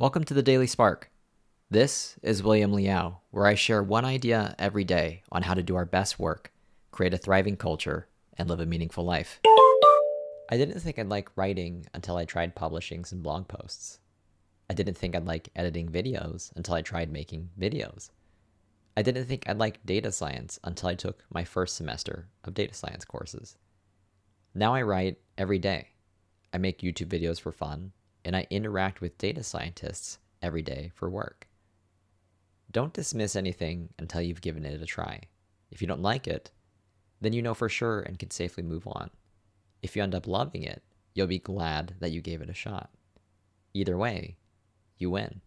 Welcome to the Daily Spark. This is William Liao, where I share one idea every day on how to do our best work, create a thriving culture, and live a meaningful life. I didn't think I'd like writing until I tried publishing some blog posts. I didn't think I'd like editing videos until I tried making videos. I didn't think I'd like data science until I took my first semester of data science courses. Now I write every day. I make YouTube videos for fun, and I interact with data scientists every day for work. Don't dismiss anything until you've given it a try. If you don't like it, then you know for sure and can safely move on. If you end up loving it, you'll be glad that you gave it a shot. Either way, you win.